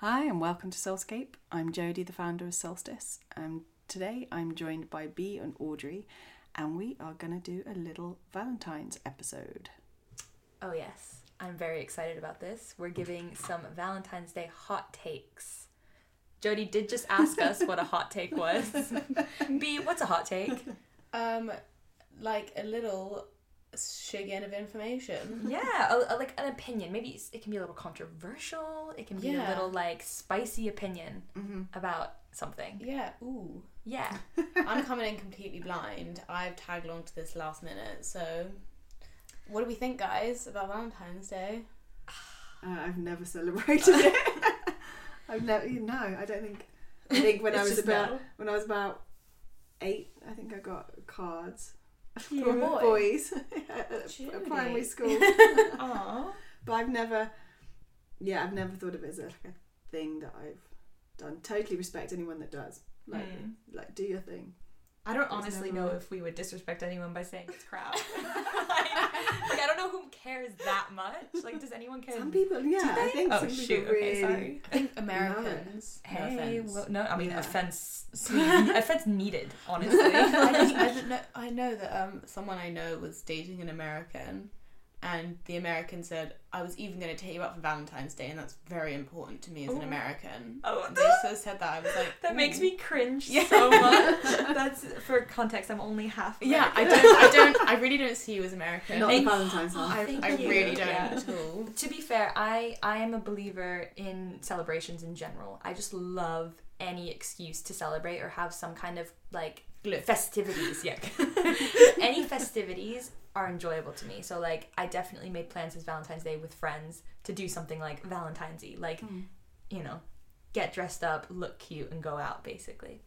Hi, and welcome to Soulscape. I'm Jodie, the founder of Solstice, and today I'm joined by Bea and Audree, and we are going to do a little Valentine's episode. Oh, yes. I'm very excited about this. We're giving some Valentine's Day hot takes. Jodie did just ask us what a hot take was. Bea, what's a hot take? Um, like a little shiggin of information. Yeah, a, a- like an opinion. Maybe it can be a little controversial. It can be a little like spicy opinion Mm-hmm. about something. Yeah. Ooh. Yeah. I'm coming in completely blind. I've tagged along to this last minute. So, what do we think, guys, about Valentine's Day? Uh, I've never celebrated it. I've never, no, I don't think. I think when I was about now. when I was about eight, I think I got cards You from a boy? boys at, at Judy. primary school. Aww. But I've never, yeah, I've never thought of it as a, like a thing that I've done. Totally respect anyone that does. Like, Mm. like do your thing. I don't There's honestly never- know if we would disrespect anyone by saying it's crap. like, like, I don't know who cares that much. Like, does anyone care? Some people, yeah, I they? think Oh some shoot! people really. Okay, sorry. I think Americans. no Hey, offense. well, no, I mean Yeah. offense, offense needed. Honestly, I, just, I, don't know, I know that um, someone I know was dating an American, and the American said, I was even going to take you out for Valentine's Day, and that's very important to me as an Oh. American. Oh, they so said that. I was like, that makes me cringe Yeah. so much. That's for context. I'm only half. Yeah, I don't, I don't, I really don't see you as American. Not Thank- Valentine's half. I, Thank I you. really don't Yeah. at all. To be fair, I I am a believer in celebrations in general. I just love any excuse to celebrate or have some kind of like Glitch. festivities. Yeah, any festivities are enjoyable to me. So like, I definitely made plans this Valentine's Day with friends to do something like Valentine's Eve, like Mm. you know, get dressed up, look cute, and go out basically.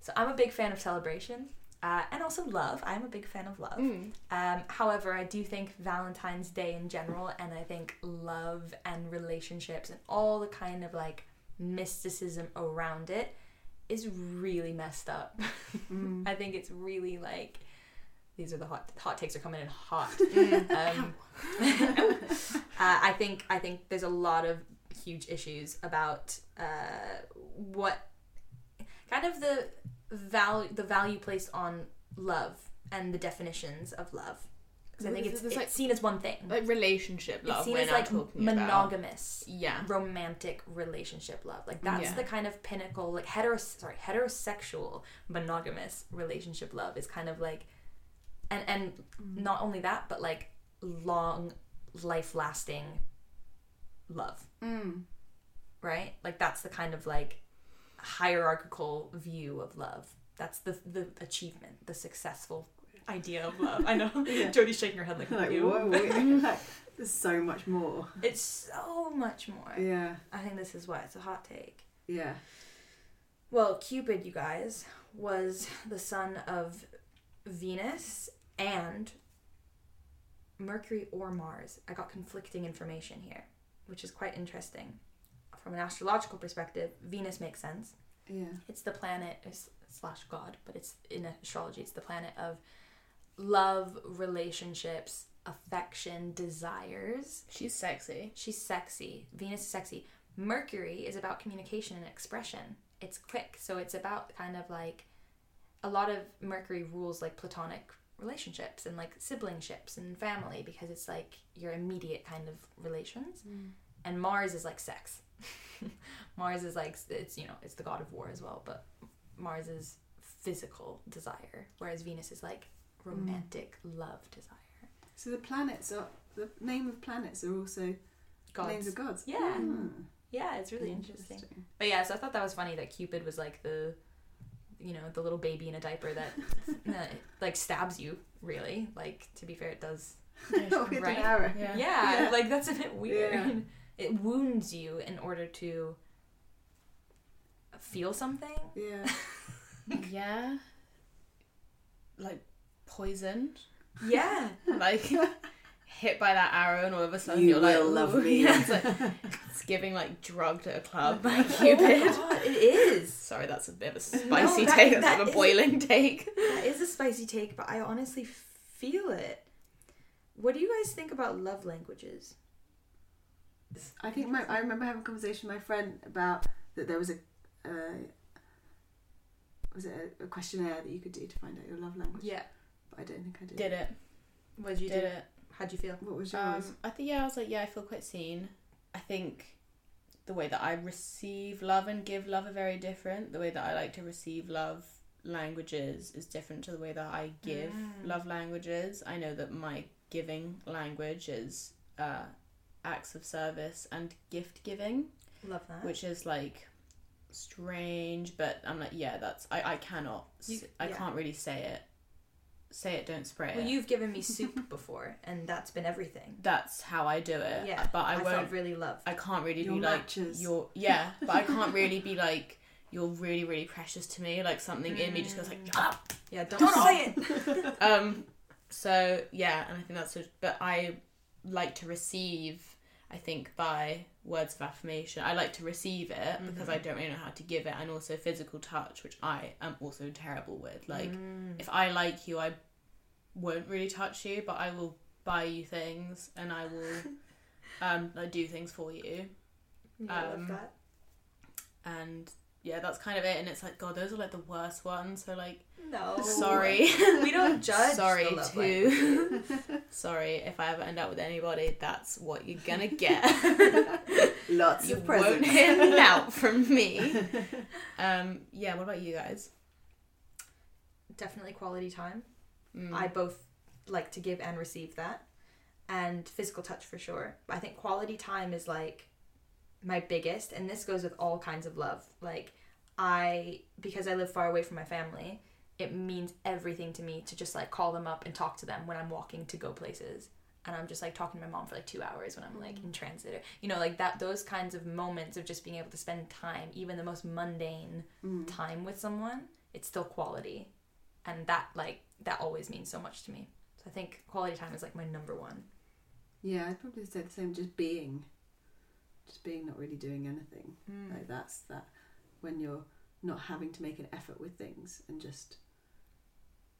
So I'm a big fan of celebration. Uh, and also love. I'm a big fan of love. Mm. Um, however, I do think Valentine's Day in general, and I think love and relationships and all the kind of like mysticism around it is really messed up. Mm. I think it's really like these are the hot hot takes are coming in hot. Mm. Um, uh, I think I think there's a lot of huge issues about uh, what kind of the value the value placed on love and the definitions of love. Because I think it's, it's like- seen as one thing. Like relationship love. it's seen we're as like talking about. monogamous Yeah. romantic relationship love. Like that's Yeah. the kind of pinnacle, like hetero sorry, heterosexual monogamous relationship love is kind of like and and not only that, but like long life lasting love. Mm. Right? Like that's the kind of like hierarchical view of love. That's the the achievement, the successful idea of love. I know. Yeah. Jodie's shaking her head like, Like, "Ew." whoa, like, there's so much more. It's so much more. Yeah, I think this is why it's a hot take. yeah. Well, Cupid, you guys, was the son of Venus and Mercury or Mars. I got conflicting information here, which is quite interesting. From an astrological perspective, Venus makes sense. Yeah. It's the planet slash god, but it's in astrology, it's the planet of love, relationships, affection, desires. She's sexy. She's sexy. Venus is sexy. Mercury is about communication and expression. It's quick, so it's about kind of like a lot of Mercury rules like platonic relationships and like siblingships and family because it's like your immediate kind of relations. And Mars is like sex. Mars is like it's you know it's the god of war as well, but Mars is physical desire, whereas Venus is like romantic love desire. So the planets are the name of planets are also Gods. names of gods. Yeah. Hmm. Yeah, it's really interesting. But yeah, so I thought that was funny that Cupid was like the, you know, the little baby in a diaper that, that like stabs you. Really, like to be fair, it does. With Right? Yeah. Yeah, Yeah. like that's a bit weird. Yeah. It wounds you in order to feel something. Yeah. Yeah. Like poisoned. Yeah, Like hit by that arrow, and all of a sudden You you're like, will love me. Yeah, it's, like, it's giving like drugged at a club by Cupid. Oh God, it is. Sorry, that's a bit of a spicy that- take. That's that like a is- boiling take. That is a spicy take, but I honestly feel it. What do you guys think about love languages? I think my I remember having a conversation with my friend about that there was a uh, was it a, a questionnaire that you could do to find out your love language. Yeah. But I don't think I did. Did it? What did you Did do? it? How'd you feel? What was yours? Um, I think yeah, I was like, yeah, I feel quite seen. I think the way that I receive love and give love are very different. The way that I like to receive love languages is different to the way that I give Mm. love languages. I know that my giving language is uh, acts of service and gift giving, Love that. which is like strange, but I'm like, yeah, that's I, I cannot You- I yeah. can't really say it. Say it, don't spray well, it. you've given me soup before, and that's been everything. That's how I do it. Yeah, but I, I, won't felt really love. I can't really Your be like matches. you're yeah, but I can't really be like you're really really precious to me. Like something in me just goes like Mm. shut up. Yeah, don't, Don't say it. Um, so yeah, and I think that's a, but I like to receive. I think by words of affirmation, I like to receive it because I don't really know how to give it, and also physical touch, which I am also terrible with. Like Mm. if I like you, I won't really touch you, but I will buy you things and I will um like do things for you. Yeah, I um, love that. and yeah, that's kind of it. And it's like, God, those are like the worst ones. So like, No. sorry, we don't judge. sorry the love to, sorry if I ever end up with anybody. That's what you're gonna get. Lots you of won't hear me out from me. Um, yeah. What about you guys? Definitely quality time. Mm. I both like to give and receive that. And physical touch for sure. I think quality time is like my biggest and this goes with all kinds of love. Like I because I live far away from my family, it means everything to me to just like call them up and talk to them when I'm walking to go places. And I'm just like talking to my mom for like two hours when I'm like in transit or you know, like that those kinds of moments of just being able to spend time, even the most mundane Mm. time with someone, it's still quality. And that like that always means so much to me. So I think quality time is like my number one. Yeah, I'd probably say the same. Just being, just being, not really doing anything. Like that's that when you're not having to make an effort with things and just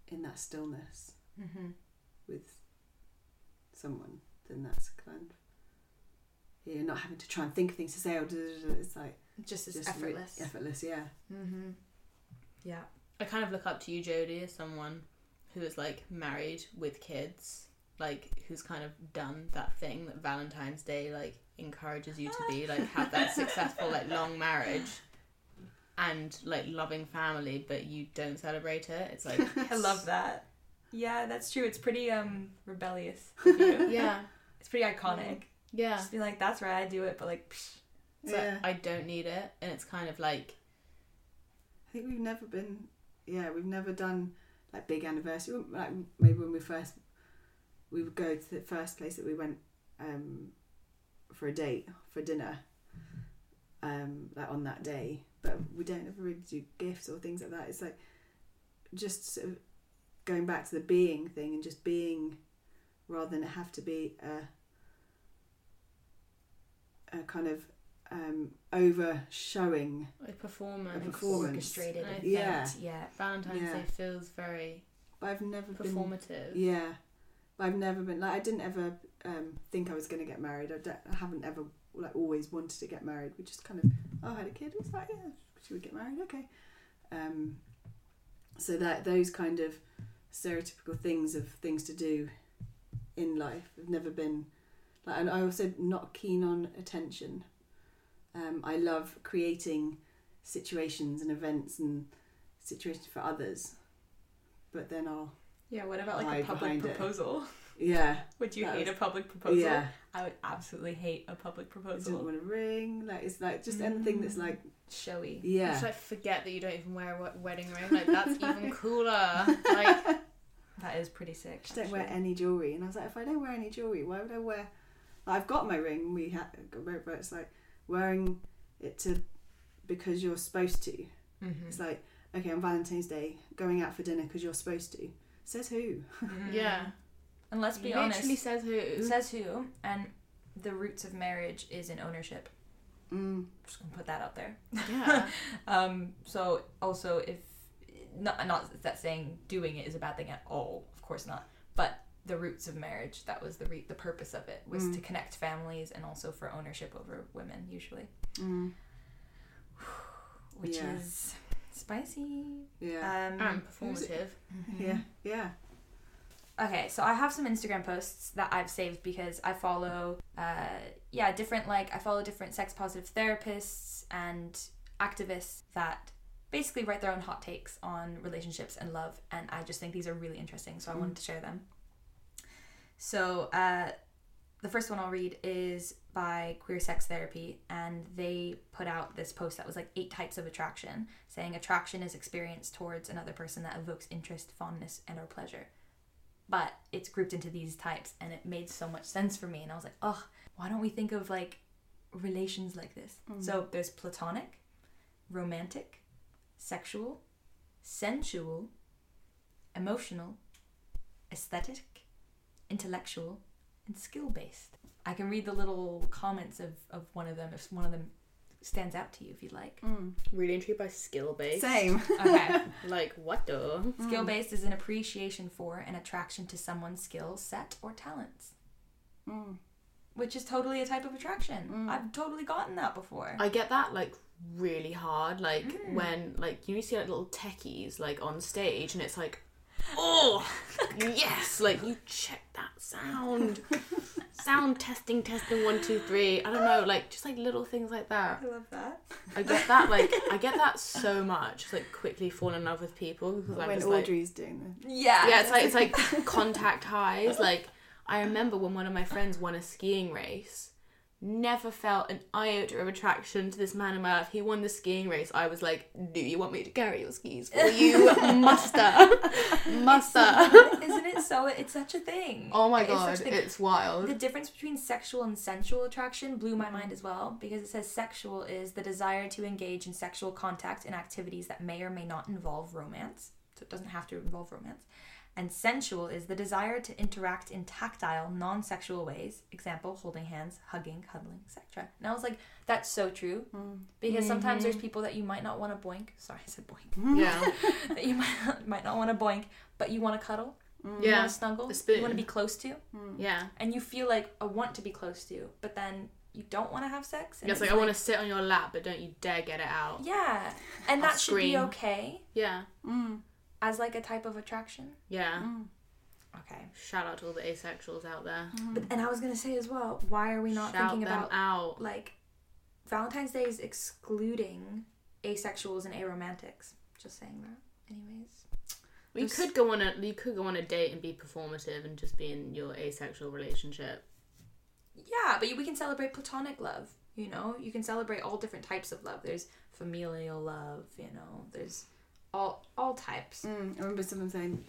in that stillness Mm-hmm. with someone, then that's kind of you're not having to try and think of things to say. Or it's like Just as just re- effortless. effortless, yeah. mm-hmm. Yeah. I kind of look up to you, Jodie, as someone who is like married with kids, like who's kind of done that thing that Valentine's Day like encourages you to be, like have that successful like long marriage and like loving family, but you don't celebrate it. It's like I love that. Yeah, that's true. It's pretty um rebellious. of you. yeah, it's pretty iconic. yeah. Just be like, that's right, I do it, but like, psh. It's yeah. like I don't need it, and it's kind of like I think we've never been, yeah, we've never done like big anniversary. Like maybe when we first, we would go to the first place that we went um, for a date for dinner, um, like on that day. But we don't ever really do gifts or things like that. It's like just sort of going back to the being thing and just being, rather than it have to be a, a kind of um, over showing. a performance. A performance. orchestrated event. Yeah. Yeah. Valentine's Yeah. Day feels very But I've never been performative. Yeah, but I've never been like I didn't ever um, think I was going to get married. I, I haven't ever like always wanted to get married. We just kind of oh I had a kid. It's like yeah, should we get married? Okay. Um, so that those kind of stereotypical things of things to do in life have never been like. And I also not keen on attention. Um, I love creating situations and events and situations for others, but then I'll Yeah, what about like a public behind it. proposal? yeah. Would you hate was- a public proposal? Yeah, I would absolutely hate a public I don't proposal. want to ring. Like it's like just anything that's like Showy. yeah, Just like forget that you don't even wear a wedding ring. Like that's even cooler. Like That is pretty sick. just don't wear any jewelry. And I was like, if I don't wear any jewelry, why would I wear? I've got my ring. We had, but it's like wearing it to because you're supposed to. Mhm. It's like okay, on Valentine's Day, going out for dinner because you're supposed to. Says who? Mhm. yeah, And let's be literally honest. says who. Says who? And the roots of marriage is in ownership. Mm. Just gonna put that out there. yeah, Um, so also if not not that saying doing it is a bad thing at all, of course not. But the roots of marriage. That was the re- the purpose of it was Mm. to connect families and also for ownership over women usually, Mm. which Yeah. is spicy. Yeah. Um, And Who's it? performative. Yeah. Yeah. Okay, so I have some Instagram posts that I've saved because I follow, uh, yeah, different like I follow different sex positive therapists and activists that basically write their own hot takes on relationships and love, and I just think these are really interesting, so I Mm. wanted to share them. So uh, the first one I'll read is by Queer Sex Therapy, and they put out this post that was like eight types of attraction, saying attraction is experienced towards another person that evokes interest, fondness, and or pleasure but it's grouped into these types and it made so much sense for me and i was like oh why don't we think of like relations like this Mm. so there's platonic romantic sexual sensual emotional aesthetic intellectual and skill based i can read the little comments of, of one of them if one of them stands out to you if you'd like Mm. Really intrigued by skill based. Same. okay Like what the? skill based is an appreciation for and attraction to someone's skill set or talents Mm. which is totally a type of attraction. Mm. I've totally gotten that before. I get that like really hard. Like Mm. when like you see like little techies like on stage and it's like, oh yes, like you check that sound, sound testing, testing one two three. I don't know, like just like little things like that. I love that. I get that like I get that so much. Just, like quickly fall in love with people because I'm when just like Audree's doing this Yeah. yeah, it's like it's like contact highs. Like I remember when one of my friends won a skiing race. Never felt an iota of attraction to this man in my life. He won the skiing race. I was like, "Do you want me to carry your skis for you, muster, muster?" Isn't it so? It's such a thing. Oh my such god, it's wild. The difference between sexual and sensual attraction blew my mind as well because it says sexual is the desire to engage in sexual contact and activities that may or may not involve romance. So it doesn't have to involve romance. And sensual is the desire to interact in tactile, non sexual ways. Example, holding hands, hugging, cuddling, etc. And I was like, that's so true. Mm. Because sometimes Mhm. there's people that you might not want to boink. Sorry, I said boink. Yeah, that you might not, might not want to boink, but you want to cuddle. Mm. You Yeah, want to snuggle. the You want to be close to. Mm. yeah. And you feel like I want to be close to, but then you don't want to have sex. And It's like I want to sit on your lap, but don't you dare get it out. Yeah, and I'll that should be okay Yeah, Mm. As like a type of attraction. yeah. Mm. Okay. Shout out to all the asexuals out there. But and I was gonna say as well, why are we not Shout thinking them about out. like Valentine's Day is excluding asexuals and aromantics? Just saying that. Anyways. Well, you There's- could go on a you could go on a date and be performative and just be in your asexual relationship. Yeah, but we can celebrate platonic love. You know, you can celebrate all different types of love. There's familial love. You know, there's all all types. Mm. I remember someone saying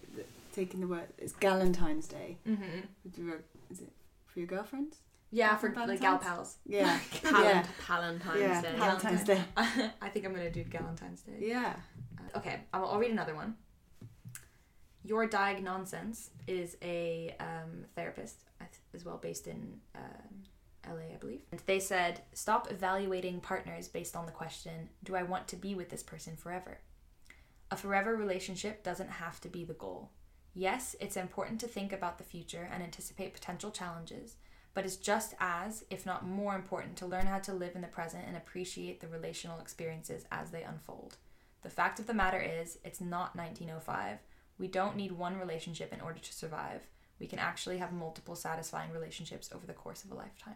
taking the word it's Galentine's Day. Mm-hmm. Is it for your girlfriends? Yeah, for For like gal pals. Yeah. Palent- yeah. Palentine's Yeah. Day. Day. I think I'm gonna do Galentine's Day. Yeah. Uh, okay, I'll, I'll read another one. Your Diag Nonsense is a um, therapist as well, based in um, LA, I believe. And they said, stop evaluating partners based on the question, do I want to be with this person forever? A forever relationship doesn't have to be the goal. Yes, it's important to think about the future and anticipate potential challenges, but it's just as, if not more important, to learn how to live in the present and appreciate the relational experiences as they unfold. The fact of the matter is, it's not 1905. We don't need one relationship in order to survive. We can actually have multiple satisfying relationships over the course of a lifetime,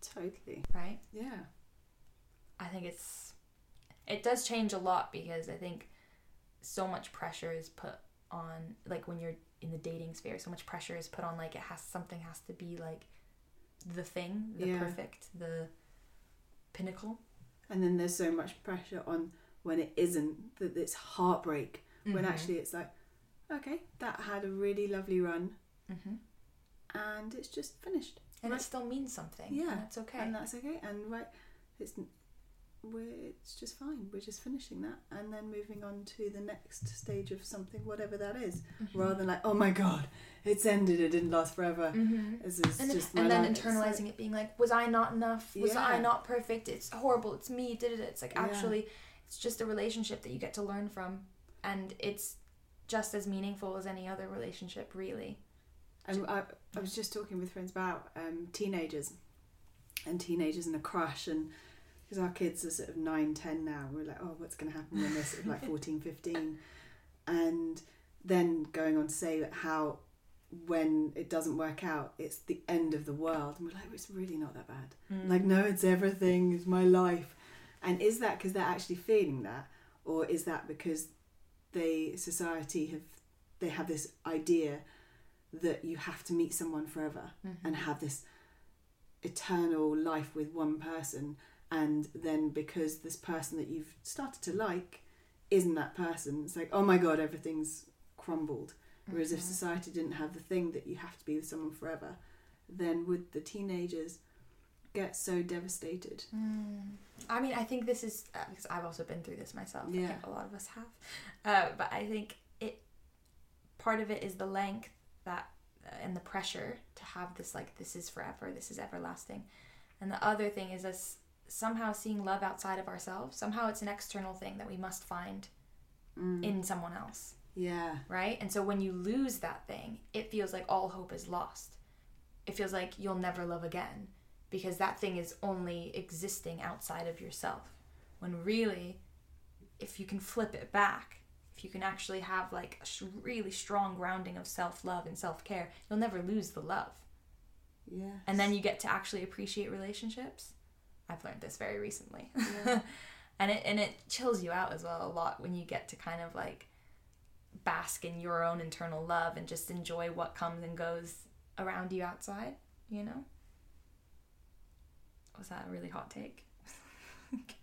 Totally. right? Yeah. I think it's it does change a lot because I think so much pressure is put on like when you're in the dating sphere, so much pressure is put on like it has something has to be like the thing, the Yeah. perfect, the pinnacle. And then there's so much pressure on when it isn't that it's heartbreak. When Mhm. actually it's like, okay, that had a really lovely run Mhm. and it's just finished. and Right. it still means something. Yeah, and that's okay. And that's okay. And right, it's we're it's just fine. We're just finishing that and then moving on to the next stage of something, whatever that is. Mhm. Rather than like, oh my god, it's ended. It didn't last forever. Mhm. This is and, just and then life. Internalizing like- it being like was i not enough was i not perfect it's horrible it's me did it it's like Yeah. actually it's just a relationship that you get to learn from and it's just as meaningful as any other relationship really And I, I was just talking with friends about um, teenagers and teenagers and a crush and because our kids are sort of 9 10 now we're like oh what's going to happen when they're sort of like 14 15 and then going on to say that how when it doesn't work out it's the end of the world and we're like it's really not that bad Mm. like no it's everything it's my life and is that because they're actually feeling that or is that because they society have they have this idea that you have to meet someone forever Mm-hmm. and have this eternal life with one person and then because this person that you've started to like isn't that person it's like oh my god everything's crumbled whereas if Mhm. society didn't have the thing that you have to be with someone forever then would the teenagers get so devastated Mm. I mean, I think this is uh, because I've also been through this myself. I Yeah. think a lot of us have, uh, but I think it part of it is the length that uh, and the pressure to have this like this is forever, this is everlasting, and the other thing is us somehow seeing love outside of ourselves. Somehow it's an external thing that we must find Mm. in someone else, yeah right? And so when you lose that thing, it feels like all hope is lost. It feels like you'll never love again because that thing is only existing outside of yourself. When really, if you can flip it back, if you can actually have like a sh- really strong grounding of self love and self care, you'll never lose the love. yeah And then you get to actually appreciate relationships. I've learned this very recently. Yeah. and it and it chills you out as well a lot when you get to kind of like bask in your own internal love and just enjoy what comes and goes around you outside, you know? Was that a really hot take?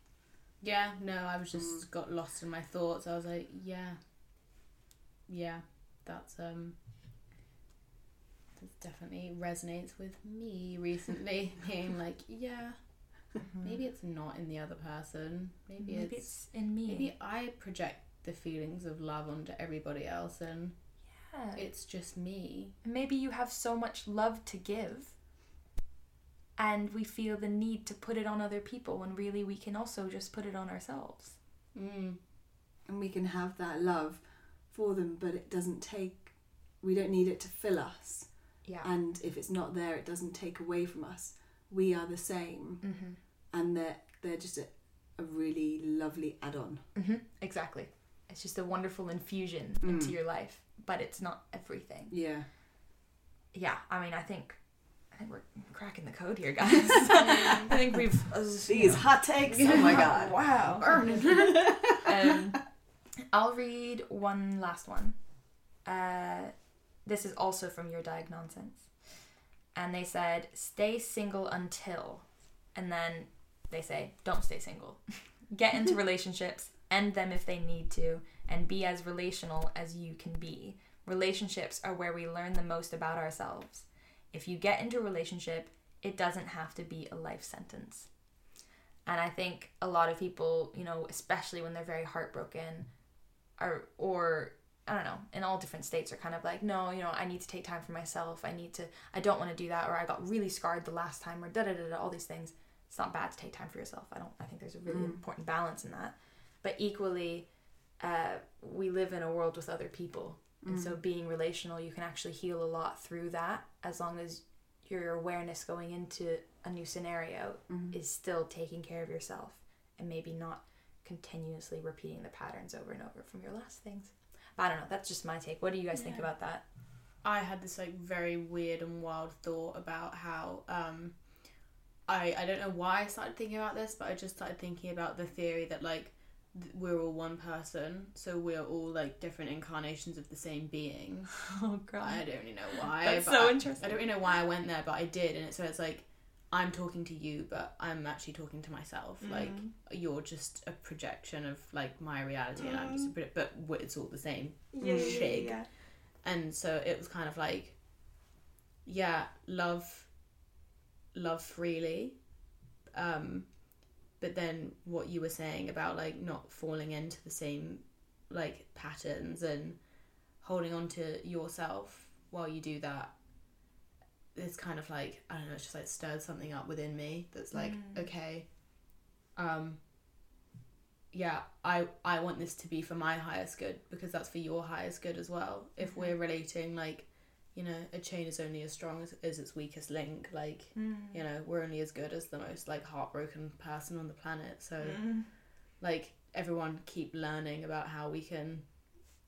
Yeah, no, I was just got lost in my thoughts. I was like, yeah, yeah, that's um, that definitely resonates with me recently. being like, yeah, maybe it's not in the other person. Maybe, Mm-hmm. Maybe it's it's in me. maybe I project the feelings of love onto everybody else, and yeah. it's just me. maybe you have so much love to give and we feel the need to put it on other people when really we can also just put it on ourselves. Mm. and we can have that love for them but it doesn't take we don't need it to fill us Yeah. and if it's not there it doesn't take away from us we are the same Mm-hmm. And they're they're just a, a really lovely add-on Mm-hmm. Exactly. It's just a wonderful infusion Mm. into your life, but it's not everything. yeah Yeah, I mean, I think, I think we're cracking the code here, guys. I think we've uh, you know- hot takes oh my god wow, um, I'll read one last one. Uh, this is also from Your Diag Nonsense. And they said, stay single until. And then they say, don't stay single. Get into relationships, end them if they need to, and be as relational as you can be. Relationships are where we learn the most about ourselves. If you get into a relationship, it doesn't have to be a life sentence. And I think a lot of people, you know, especially when they're very heartbroken, are or I don't know, in all different states are kind of like, no, you know, I need to take time for myself. I need to, I don't want to do that, or I got really scarred the last time, or da da da da, all these things. It's not bad to take time for yourself. I don't, I think there's a really Mm. important balance in that. But equally, uh, we live in a world with other people. And Mm. so being relational, you can actually heal a lot through that as long as your awareness going into a new scenario Mhm. is still taking care of yourself and maybe not continuously repeating the patterns over and over from your last things. But I don't know. That's just my take. What do you guys think about that? I had this like very weird and wild thought about how um I I don't know why I started thinking about this, but I just started thinking about the theory that like th- we're all one person, so we're all like different incarnations of the same being. Oh god, I don't really know why. That's so I- interesting. I don't really know why I went there, but I did, and it, so it's like I'm talking to you, but I'm actually talking to myself. Like Mm. you're just a projection of like my reality, and I'm just a Mm. but it's all the same. Yeah, yeah, yeah, yeah. and so it was kind of like yeah love love freely um but then what you were saying about like not falling into the same like patterns and holding on to yourself while you do that it's kind of like i don't know it's just like stirred something up within me that's like Mm. okay um yeah i i want this to be for my highest good because that's for your highest good as well if Mhm. we're relating like you know, a chain is only as strong as, as its weakest link. Like, Mm. you know, we're only as good as the most like heartbroken person on the planet. So, Mm. like, everyone keep learning about how we can,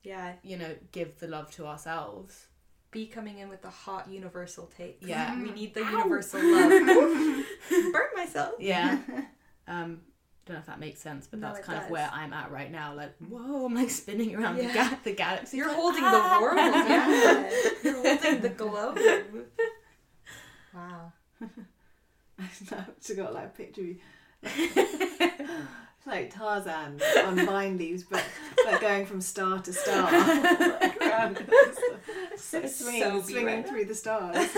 Yeah, you know, give the love to ourselves. be coming in with the hot universal take. Yeah. we need the Ow. universal love. Burn myself. Yeah. um, don't know if that makes sense, but No, that's it kind of where I'm at right now. Like, whoa, I'm like spinning around the, ga- the galaxy. You're Like, holding ah! the world. Yeah, you're holding the globe. Wow. I've just got like a picture of you. It's like Tarzan on vine leaves, but like going from star to star. like around, so It's swinging, so swinging beautiful. through the stars.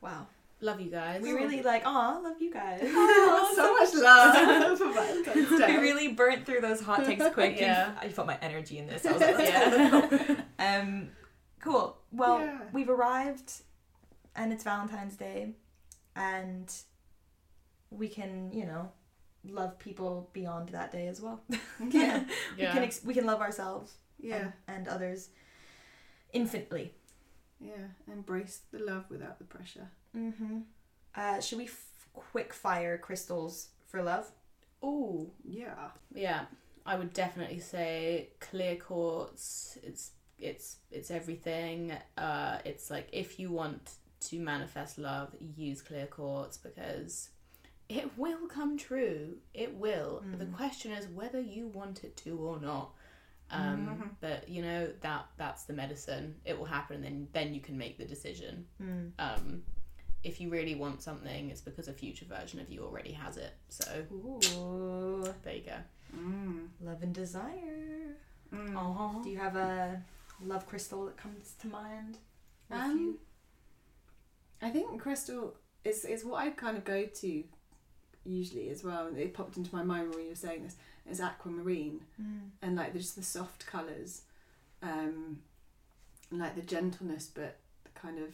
Wow. Love you guys. We really like, aw, love you guys. so much love for Valentine's we really burnt through those hot takes quick. Yeah. I felt my energy in this. I was like, yeah. um, cool. Well, Yeah. we've arrived, and it's Valentine's Day, and we can, you know, love people beyond that day as well. Yeah, we can ex- we can love ourselves yeah, and, and others infinitely. yeah. Embrace the love without the pressure. Mm-hmm. Uh, should we f- quick fire crystals for love? Oh Yeah. Yeah, I would definitely say clear quartz. It's it's it's everything. Uh, it's like if you want to manifest love, use clear quartz because it will come true. It will. The Mm. question is whether you want it to or not. Um, Mhm. But you know that that's the medicine. It will happen, and then then you can make the decision. Mm. Um, if you really want something, it's because a future version of you already has it. So Ooh, there you go. Mm. love and desire. Mm. Oh. Do you have a love crystal that comes to mind? with Um, you? I think crystal is is what I kind of go to usually as well. It popped into my mind when you were saying this. Is aquamarine Mm. and like there's the soft colours, um, and like the gentleness, but the kind of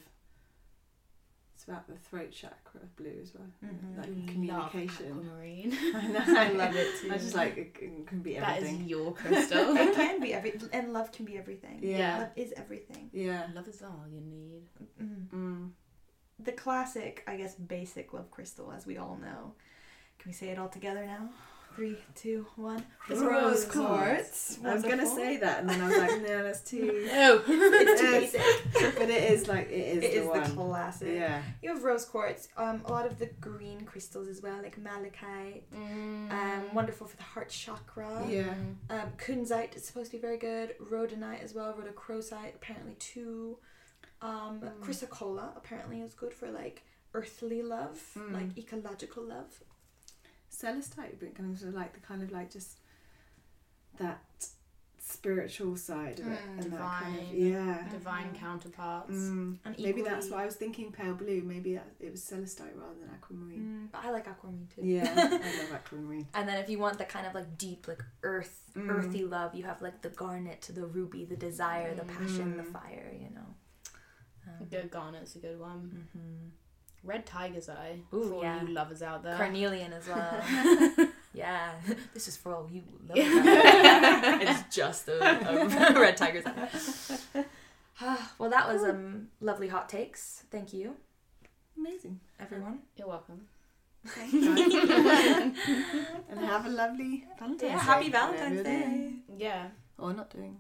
it's about the throat chakra of blue as well, Mhm. like Love communication. aquamarine. I know. I love it too. I just like it can, be That is everything. your crystal. it can be every and love can be everything. Yeah. Love is everything. Yeah. Love is all you need. Mm. Mm. The classic, I guess, basic love crystal, as we all know. Can we say it all together now? Three, two, one. Rose Rose quartz. I was gonna say that, and then I was like, no, that's too. Oh. it's too basic. But it is like it is It the is one. the classic. yeah. You have rose quartz, um, a lot of the green crystals as well, like malachite, um, wonderful for the heart chakra. Yeah. Um, kunzite is supposed to be very good. Rhodonite as well. Rhodochrosite apparently too. Um, Mm. chrysocolla apparently is good for like earthly love, Mm. like ecological love. Celestite, but kind of like the kind of like just that spiritual side of it, Mm, and that kind of yeah. Divine Mhm. counterparts. Mm. And Maybe that's equally- why I was thinking pale blue. Maybe that, it was celestite rather than aquamarine. Mm, but I like aquamarine too. Yeah, I love aquamarine. And then if you want the kind of like deep, like earth, Mm. earthy love, you have like the garnet, the ruby, the desire, the passion, the Mm. fire. You know. Um, Good garnet's a good one. mhm. Red tiger's eye. Ooh, for all yeah. you lovers out there. Carnelian as well. yeah, this is for all you love. it's just a, a red tiger's eye. well, that was um lovely hot takes. Thank you, Amazing. everyone. You're welcome. and have a lovely Valentine's Yeah, Day. happy Valentine's you're Day. Yeah. Or not doing.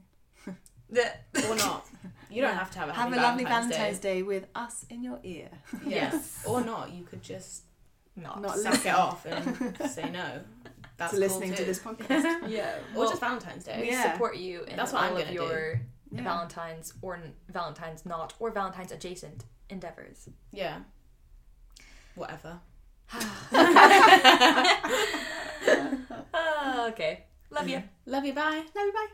Or not. You don't Yeah. have to have a Have a lovely Valentine's, Valentine's Day. with us in your ear. Day. Yes. or not. You could just Not. Not suck listen. it off and say no. That's to cool listening too. to this podcast. yeah. Or Well, just Valentine's Day. we Yeah. support you in That's what all I'm of gonna your Yeah. Valentine's or n- Valentine's not or Valentine's adjacent endeavors. Yeah. Whatever. Ah, okay. Love you. Love you. Bye. Love you, bye.